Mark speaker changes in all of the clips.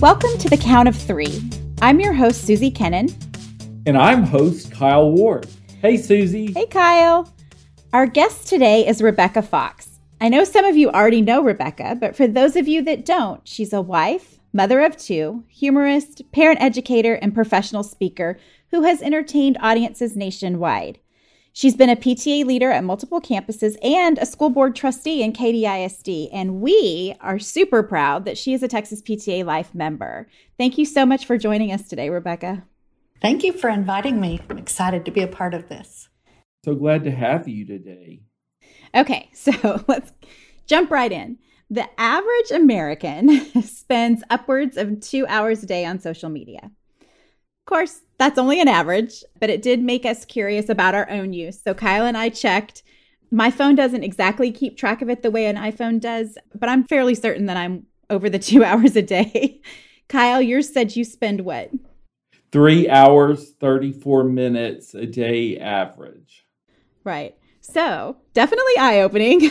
Speaker 1: Welcome to the Count of Three. I'm your host, Susie Kennan.
Speaker 2: And I'm host Kyle Ward. Hey, Susie.
Speaker 1: Hey, Kyle. Our guest today is Rebecca Fox. I know some of you already know Rebecca, but for those of you that don't, she's a wife, mother of two, humorist, parent educator, and professional speaker who has entertained audiences nationwide. She's been a PTA leader at multiple campuses and a school board trustee in KDISD. And we are super proud that she is a Texas PTA Life member. Thank you so much for joining us today, Rebecca.
Speaker 3: Thank you for inviting me. I'm excited to be a part of this.
Speaker 2: So glad to have you today.
Speaker 1: Okay, so let's jump right in. The average American spends upwards of two hours a day on social media course, that's only an average, but it did make us curious about our own use. So Kyle and I checked. My phone doesn't exactly keep track of it the way an iPhone does, but I'm fairly certain that I'm over the two hours a day. Kyle, yours said you spend what?
Speaker 2: Three hours, 34 minutes a day average.
Speaker 1: Right. So definitely eye opening.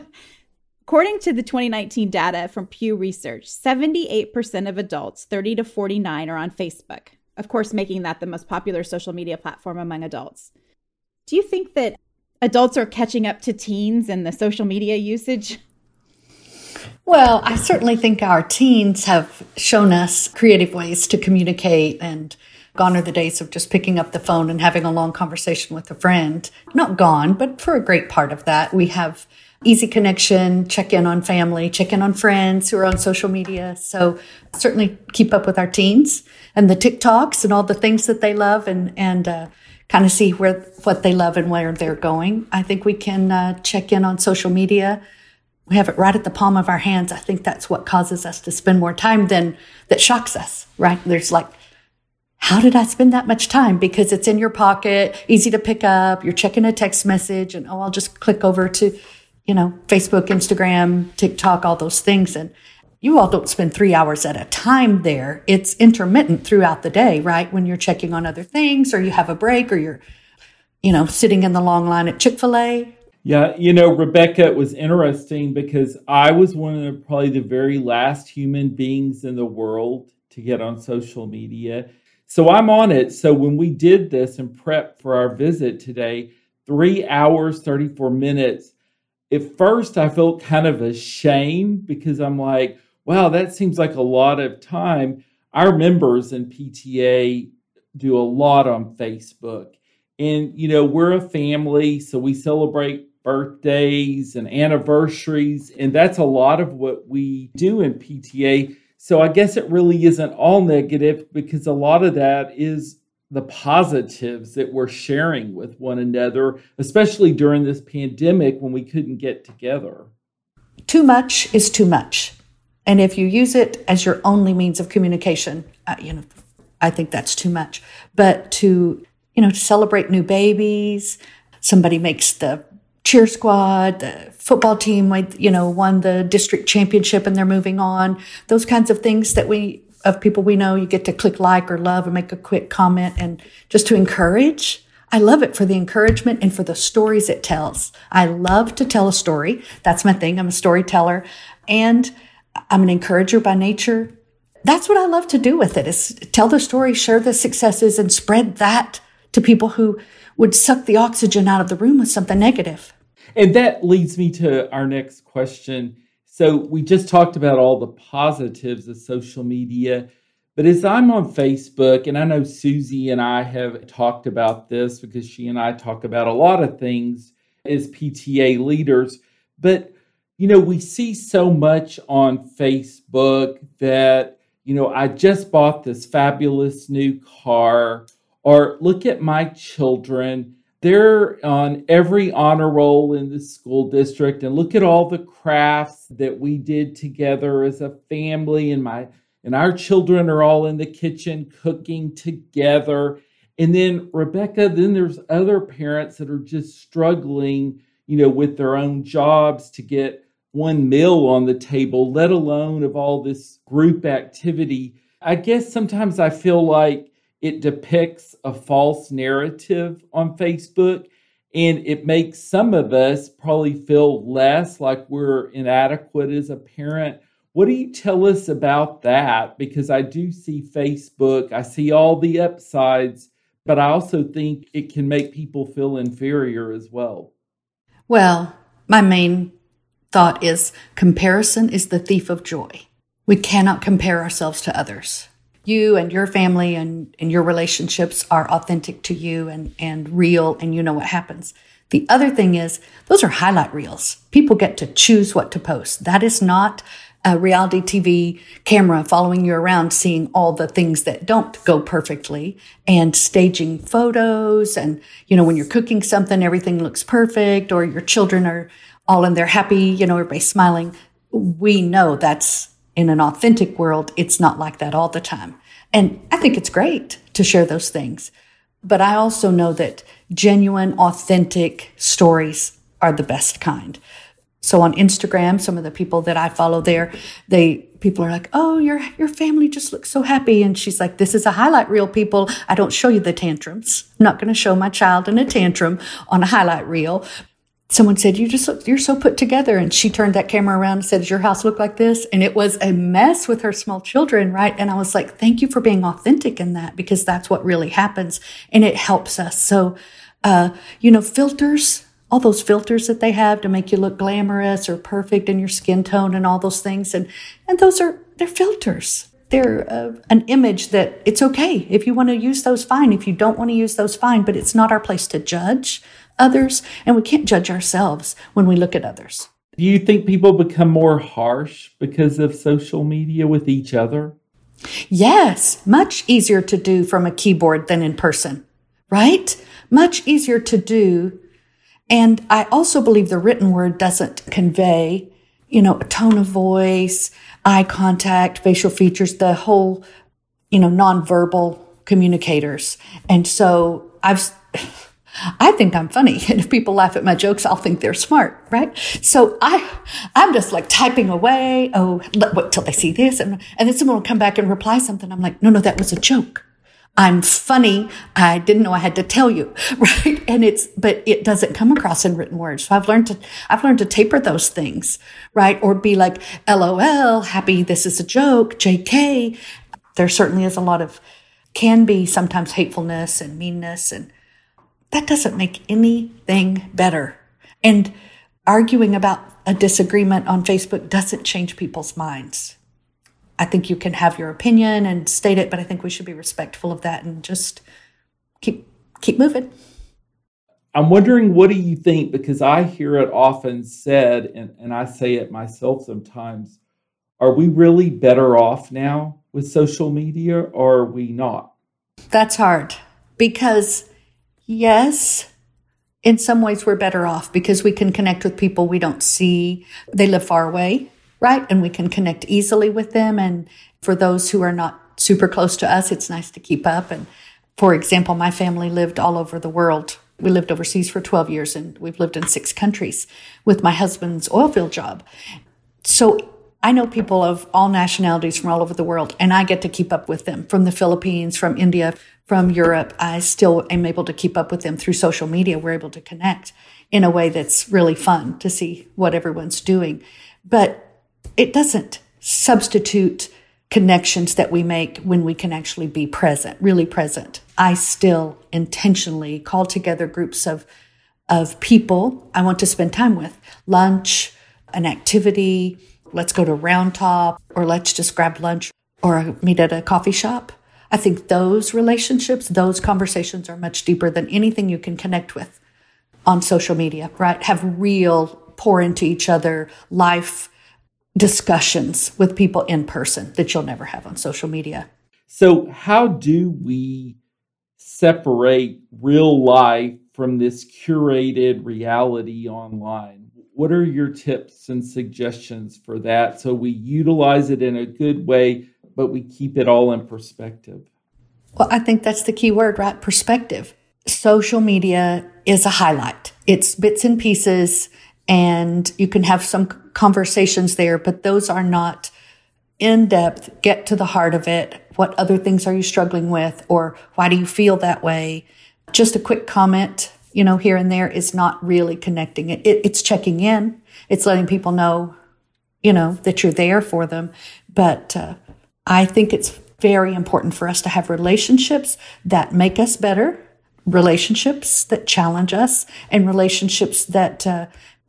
Speaker 1: According to the 2019 data from Pew Research, 78% of adults 30 to 49 are on Facebook of course, making that the most popular social media platform among adults. Do you think that adults are catching up to teens in the social media usage?
Speaker 3: Well, I certainly think our teens have shown us creative ways to communicate and gone are the days of just picking up the phone and having a long conversation with a friend. Not gone, but for a great part of that, we have easy connection, check in on family, check in on friends who are on social media. So certainly keep up with our teens and the TikToks and all the things that they love and, and, uh, kind of see where, what they love and where they're going. I think we can uh, check in on social media. We have it right at the palm of our hands. I think that's what causes us to spend more time than that shocks us, right? There's like, how did I spend that much time? Because it's in your pocket, easy to pick up. You're checking a text message and, oh, I'll just click over to you know, Facebook, Instagram, TikTok, all those things. And you all don't spend three hours at a time there. It's intermittent throughout the day, right? When you're checking on other things or you have a break or you're, you know, sitting in the long line at Chick fil A.
Speaker 2: Yeah, you know, Rebecca, it was interesting because I was one of probably the very last human beings in the world to get on social media. So I'm on it. So when we did this and prep for our visit today, three hours, 34 minutes, at first I felt kind of ashamed because I'm like, wow, that seems like a lot of time. Our members in PTA do a lot on Facebook. And, you know, we're a family, so we celebrate birthdays and anniversaries. And that's a lot of what we do in PTA. So I guess it really isn't all negative because a lot of that is the positives that we're sharing with one another, especially during this pandemic when we couldn't get together.
Speaker 3: Too much is too much. And if you use it as your only means of communication, uh, you know, I think that's too much. But to, you know, to celebrate new babies, somebody makes the cheer squad, the football team, you know, won the district championship and they're moving on. Those kinds of things that we of people we know, you get to click like or love or make a quick comment and just to encourage. I love it for the encouragement and for the stories it tells. I love to tell a story. That's my thing. I'm a storyteller and I'm an encourager by nature. That's what I love to do with it is tell the story, share the successes and spread that to people who would suck the oxygen out of the room with something negative.
Speaker 2: And that leads me to our next question so we just talked about all the positives of social media. But as I'm on Facebook, and I know Susie and I have talked about this because she and I talk about a lot of things as PTA leaders, but you know, we see so much on Facebook that, you know, I just bought this fabulous new car, or look at my children. They're on every honor roll in the school district and look at all the crafts that we did together as a family and my and our children are all in the kitchen cooking together. And then rebecca then there's other parents that are just struggling you know with their own jobs to get one meal on the table let alone of all this group activity i guess sometimes i feel like it depicts a false narrative on Facebook and it makes some of us probably feel less like we're inadequate as a parent. What do you tell us about that? Because I do see Facebook, I see all the upsides, but I also think it can make people feel inferior as well.
Speaker 3: Well, my main thought is comparison is the thief of joy. We cannot compare ourselves to others. You and your family and, and your relationships are authentic to you and, and real, and you know what happens. The other thing is, those are highlight reels. People get to choose what to post. That is not a reality TV camera following you around, seeing all the things that don't go perfectly and staging photos. And, you know, when you're cooking something, everything looks perfect or your children are all in there happy, you know, everybody's smiling. We know that's in an authentic world. It's not like that all the time. And I think it's great to share those things. But I also know that genuine, authentic stories are the best kind. So on Instagram, some of the people that I follow there, they people are like, "Oh, your your family just looks so happy," and she's like, "This is a highlight reel, people. I don't show you the tantrums. I'm not going to show my child in a tantrum on a highlight reel." Someone said, "You just look, you're so put together," and she turned that camera around and said, "Does your house look like this?" And it was a mess with her small children, right? And I was like, "Thank you for being authentic in that because that's what really happens, and it helps us." So, uh, you know, filters all those filters that they have to make you look glamorous or perfect in your skin tone and all those things. And, and those are, they're filters. They're uh, an image that it's okay. If you want to use those, fine. If you don't want to use those, fine. But it's not our place to judge others. And we can't judge ourselves when we look at others.
Speaker 2: Do you think people become more harsh because of social media with each other?
Speaker 3: Yes, much easier to do from a keyboard than in person, right? Much easier to do and I also believe the written word doesn't convey, you know, a tone of voice, eye contact, facial features, the whole, you know, nonverbal communicators. And so I've, I think I'm funny. And if people laugh at my jokes, I'll think they're smart, right? So I, I'm just like typing away. Oh, let, wait till they see this. And, and then someone will come back and reply something. I'm like, no, no, that was a joke. I'm funny. I didn't know I had to tell you, right? And it's, but it doesn't come across in written words. So I've learned to, I've learned to taper those things, right? Or be like, LOL, happy, this is a joke, JK. There certainly is a lot of, can be sometimes hatefulness and meanness. And that doesn't make anything better. And arguing about a disagreement on Facebook doesn't change people's minds. I think you can have your opinion and state it, but I think we should be respectful of that and just keep keep moving.
Speaker 2: I'm wondering what do you think because I hear it often said and, and I say it myself sometimes. Are we really better off now with social media or are we not?
Speaker 3: That's hard because yes, in some ways we're better off because we can connect with people we don't see. They live far away right? And we can connect easily with them. And for those who are not super close to us, it's nice to keep up. And for example, my family lived all over the world. We lived overseas for 12 years and we've lived in six countries with my husband's oil field job. So I know people of all nationalities from all over the world, and I get to keep up with them from the Philippines, from India, from Europe. I still am able to keep up with them through social media. We're able to connect in a way that's really fun to see what everyone's doing. But it doesn't substitute connections that we make when we can actually be present, really present. I still intentionally call together groups of of people I want to spend time with. Lunch, an activity, let's go to Round Top, or let's just grab lunch or meet at a coffee shop. I think those relationships, those conversations are much deeper than anything you can connect with on social media, right? Have real pour into each other life discussions with people in person that you'll never have on social media.
Speaker 2: So, how do we separate real life from this curated reality online? What are your tips and suggestions for that so we utilize it in a good way, but we keep it all in perspective?
Speaker 3: Well, I think that's the key word, right? Perspective. Social media is a highlight, it's bits and pieces and you can have some conversations there, but those are not in depth, get to the heart of it. What other things are you struggling with? Or why do you feel that way? Just a quick comment, you know, here and there is not really connecting it. it it's checking in. It's letting people know you know, that you're there for them. But uh, I think it's very important for us to have relationships that make us better, relationships that challenge us, and relationships that uh,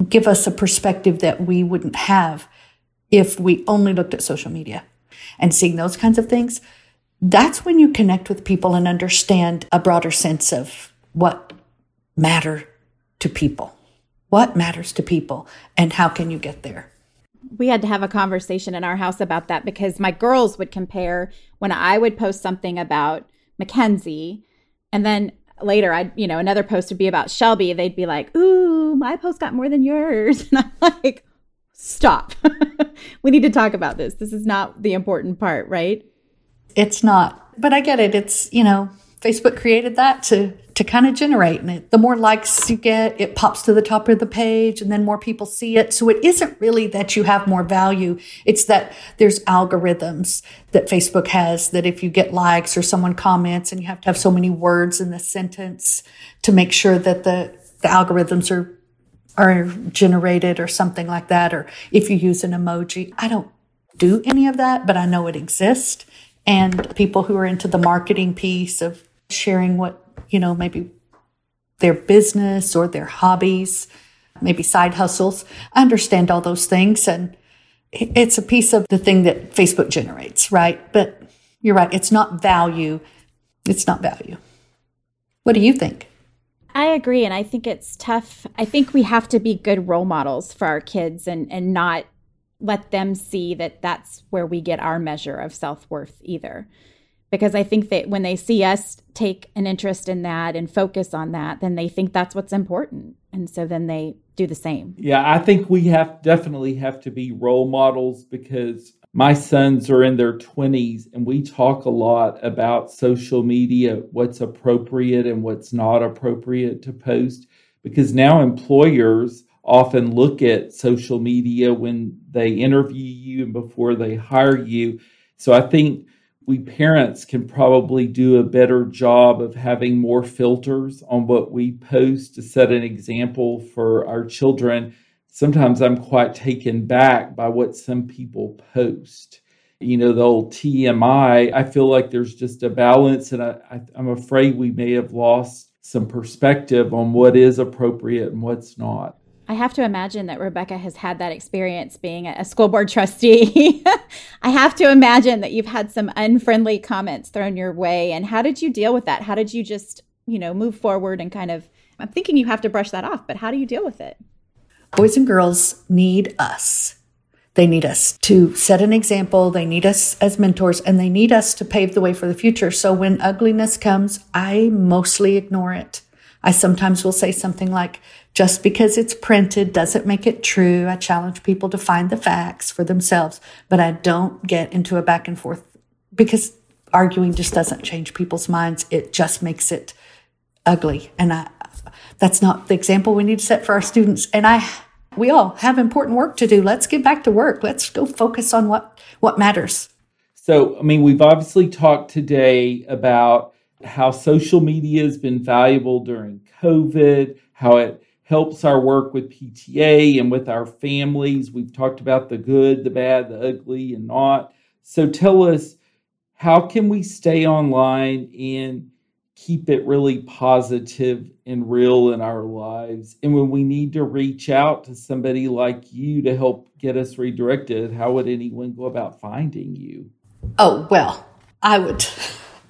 Speaker 3: give us a perspective that we wouldn't have if we only looked at social media. And seeing those kinds of things, that's when you connect with people and understand a broader sense of what matter to people. What matters to people and how can you get there?
Speaker 1: we had to have a conversation in our house about that because my girls would compare when I would post something about Mackenzie and then later I'd, you know, another post would be about Shelby. They'd be like, Ooh, my post got more than yours. And I'm like, stop. we need to talk about this. This is not the important part, right?
Speaker 3: It's not. But I get it. It's, you know, Facebook created that to to kind of generate. And it, the more likes you get, it pops to the top of the page and then more people see it. So it isn't really that you have more value. It's that there's algorithms that Facebook has that if you get likes or someone comments and you have to have so many words in the sentence to make sure that the, the algorithms are are generated or something like that. Or if you use an emoji, I don't do any of that, but I know it exists. And people who are into the marketing piece of sharing what you know, maybe their business or their hobbies, maybe side hustles. I understand all those things. And it's a piece of the thing that Facebook generates, right? But you're right. It's not value. It's not value. What do you think?
Speaker 1: I agree. And I think it's tough. I think we have to be good role models for our kids and, and not let them see that that's where we get our measure of self worth either because I think that when they see us take an interest in that and focus on that, then they think that's what's important. And so then they do the same.
Speaker 2: Yeah, I think we have definitely have to be role models because my sons are in their 20s and we talk a lot about social media, what's appropriate and what's not appropriate to post because now employers often look at social media when they interview you and before they hire you. So I think we parents can probably do a better job of having more filters on what we post to set an example for our children. Sometimes I'm quite taken back by what some people post. You know, the old TMI, I feel like there's just a balance, and I, I, I'm afraid we may have lost some perspective on what is appropriate and what's not.
Speaker 1: I have to imagine that Rebecca has had that experience being a school board trustee. I have to imagine that you've had some unfriendly comments thrown your way. And how did you deal with that? How did you just, you know, move forward and kind of, I'm thinking you have to brush that off, but how do you deal with it?
Speaker 3: Boys and girls need us. They need us to set an example. They need us as mentors and they need us to pave the way for the future. So when ugliness comes, I mostly ignore it. I sometimes will say something like, just because it's printed doesn't make it true. I challenge people to find the facts for themselves, but I don't get into a back and forth because arguing just doesn't change people's minds. It just makes it ugly. And I, that's not the example we need to set for our students. And I, we all have important work to do. Let's get back to work. Let's go focus on what, what matters.
Speaker 2: So, I mean, we've obviously talked today about how social media has been valuable during COVID, how it helps our work with PTA and with our families. We've talked about the good, the bad, the ugly, and not. So tell us, how can we stay online and keep it really positive and real in our lives? And when we need to reach out to somebody like you to help get us redirected, how would anyone go about finding you?
Speaker 3: Oh, well, I would.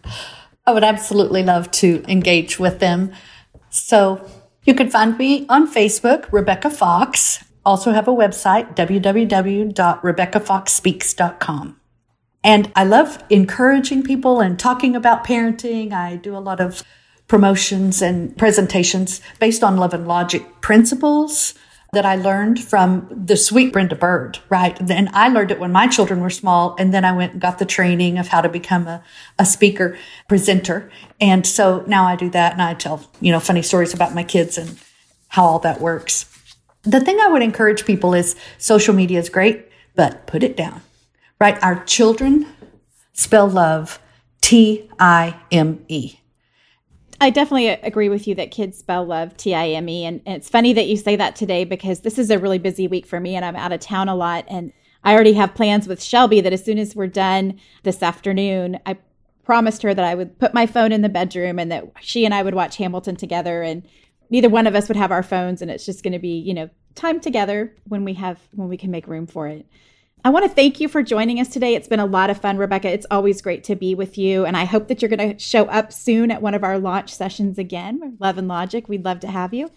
Speaker 3: I would absolutely love to engage with them. So you can find me on Facebook, Rebecca Fox. Also have a website, www.rebeccafoxspeaks.com. And I love encouraging people and talking about parenting. I do a lot of promotions and presentations based on love and logic principles that I learned from the sweet Brenda Bird, right? And I learned it when my children were small. And then I went and got the training of how to become a, a speaker presenter. And so now I do that and I tell, you know, funny stories about my kids and how all that works. The thing I would encourage people is social media is great, but put it down, right? Our children spell love T I M E.
Speaker 1: I definitely agree with you that kids spell love T I M E. And it's funny that you say that today because this is a really busy week for me and I'm out of town a lot. And I already have plans with Shelby that as soon as we're done this afternoon, I promised her that I would put my phone in the bedroom and that she and I would watch Hamilton together and neither one of us would have our phones and it's just going to be, you know, time together when we have when we can make room for it. I want to thank you for joining us today. It's been a lot of fun, Rebecca. It's always great to be with you. And I hope that you're going to show up soon at one of our launch sessions again, Love and Logic. We'd love to have you.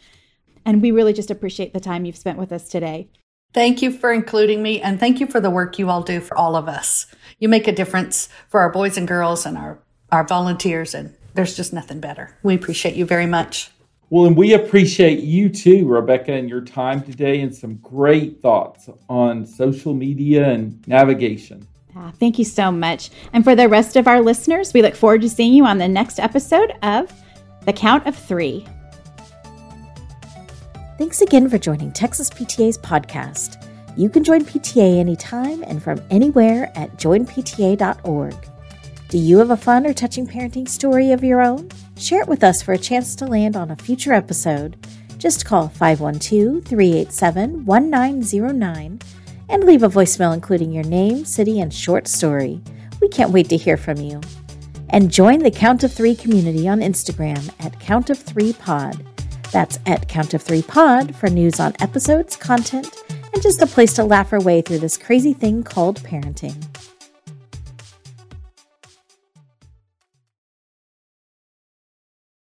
Speaker 1: And we really just appreciate the time you've spent with us today.
Speaker 3: Thank you for including me and thank you for the work you all do for all of us. You make a difference for our boys and girls and our, our volunteers, and there's just nothing better. We appreciate you very much.
Speaker 2: Well, and we appreciate you too, Rebecca, and your time today and some great thoughts on social media and navigation.
Speaker 1: Ah, thank you so much. And for the rest of our listeners, we look forward to seeing you on the next episode of The Count of Three.
Speaker 4: Thanks again for joining Texas PTA's podcast. You can join PTA anytime and from anywhere at joinpta.org. Do you have a fun or touching parenting story of your own? Share it with us for a chance to land on a future episode. Just call 512 387 1909 and leave a voicemail including your name, city, and short story. We can't wait to hear from you. And join the Count of Three community on Instagram at Count of Three Pod. That's at Count of Three Pod for news on episodes, content, and just a place to laugh our way through this crazy thing called parenting.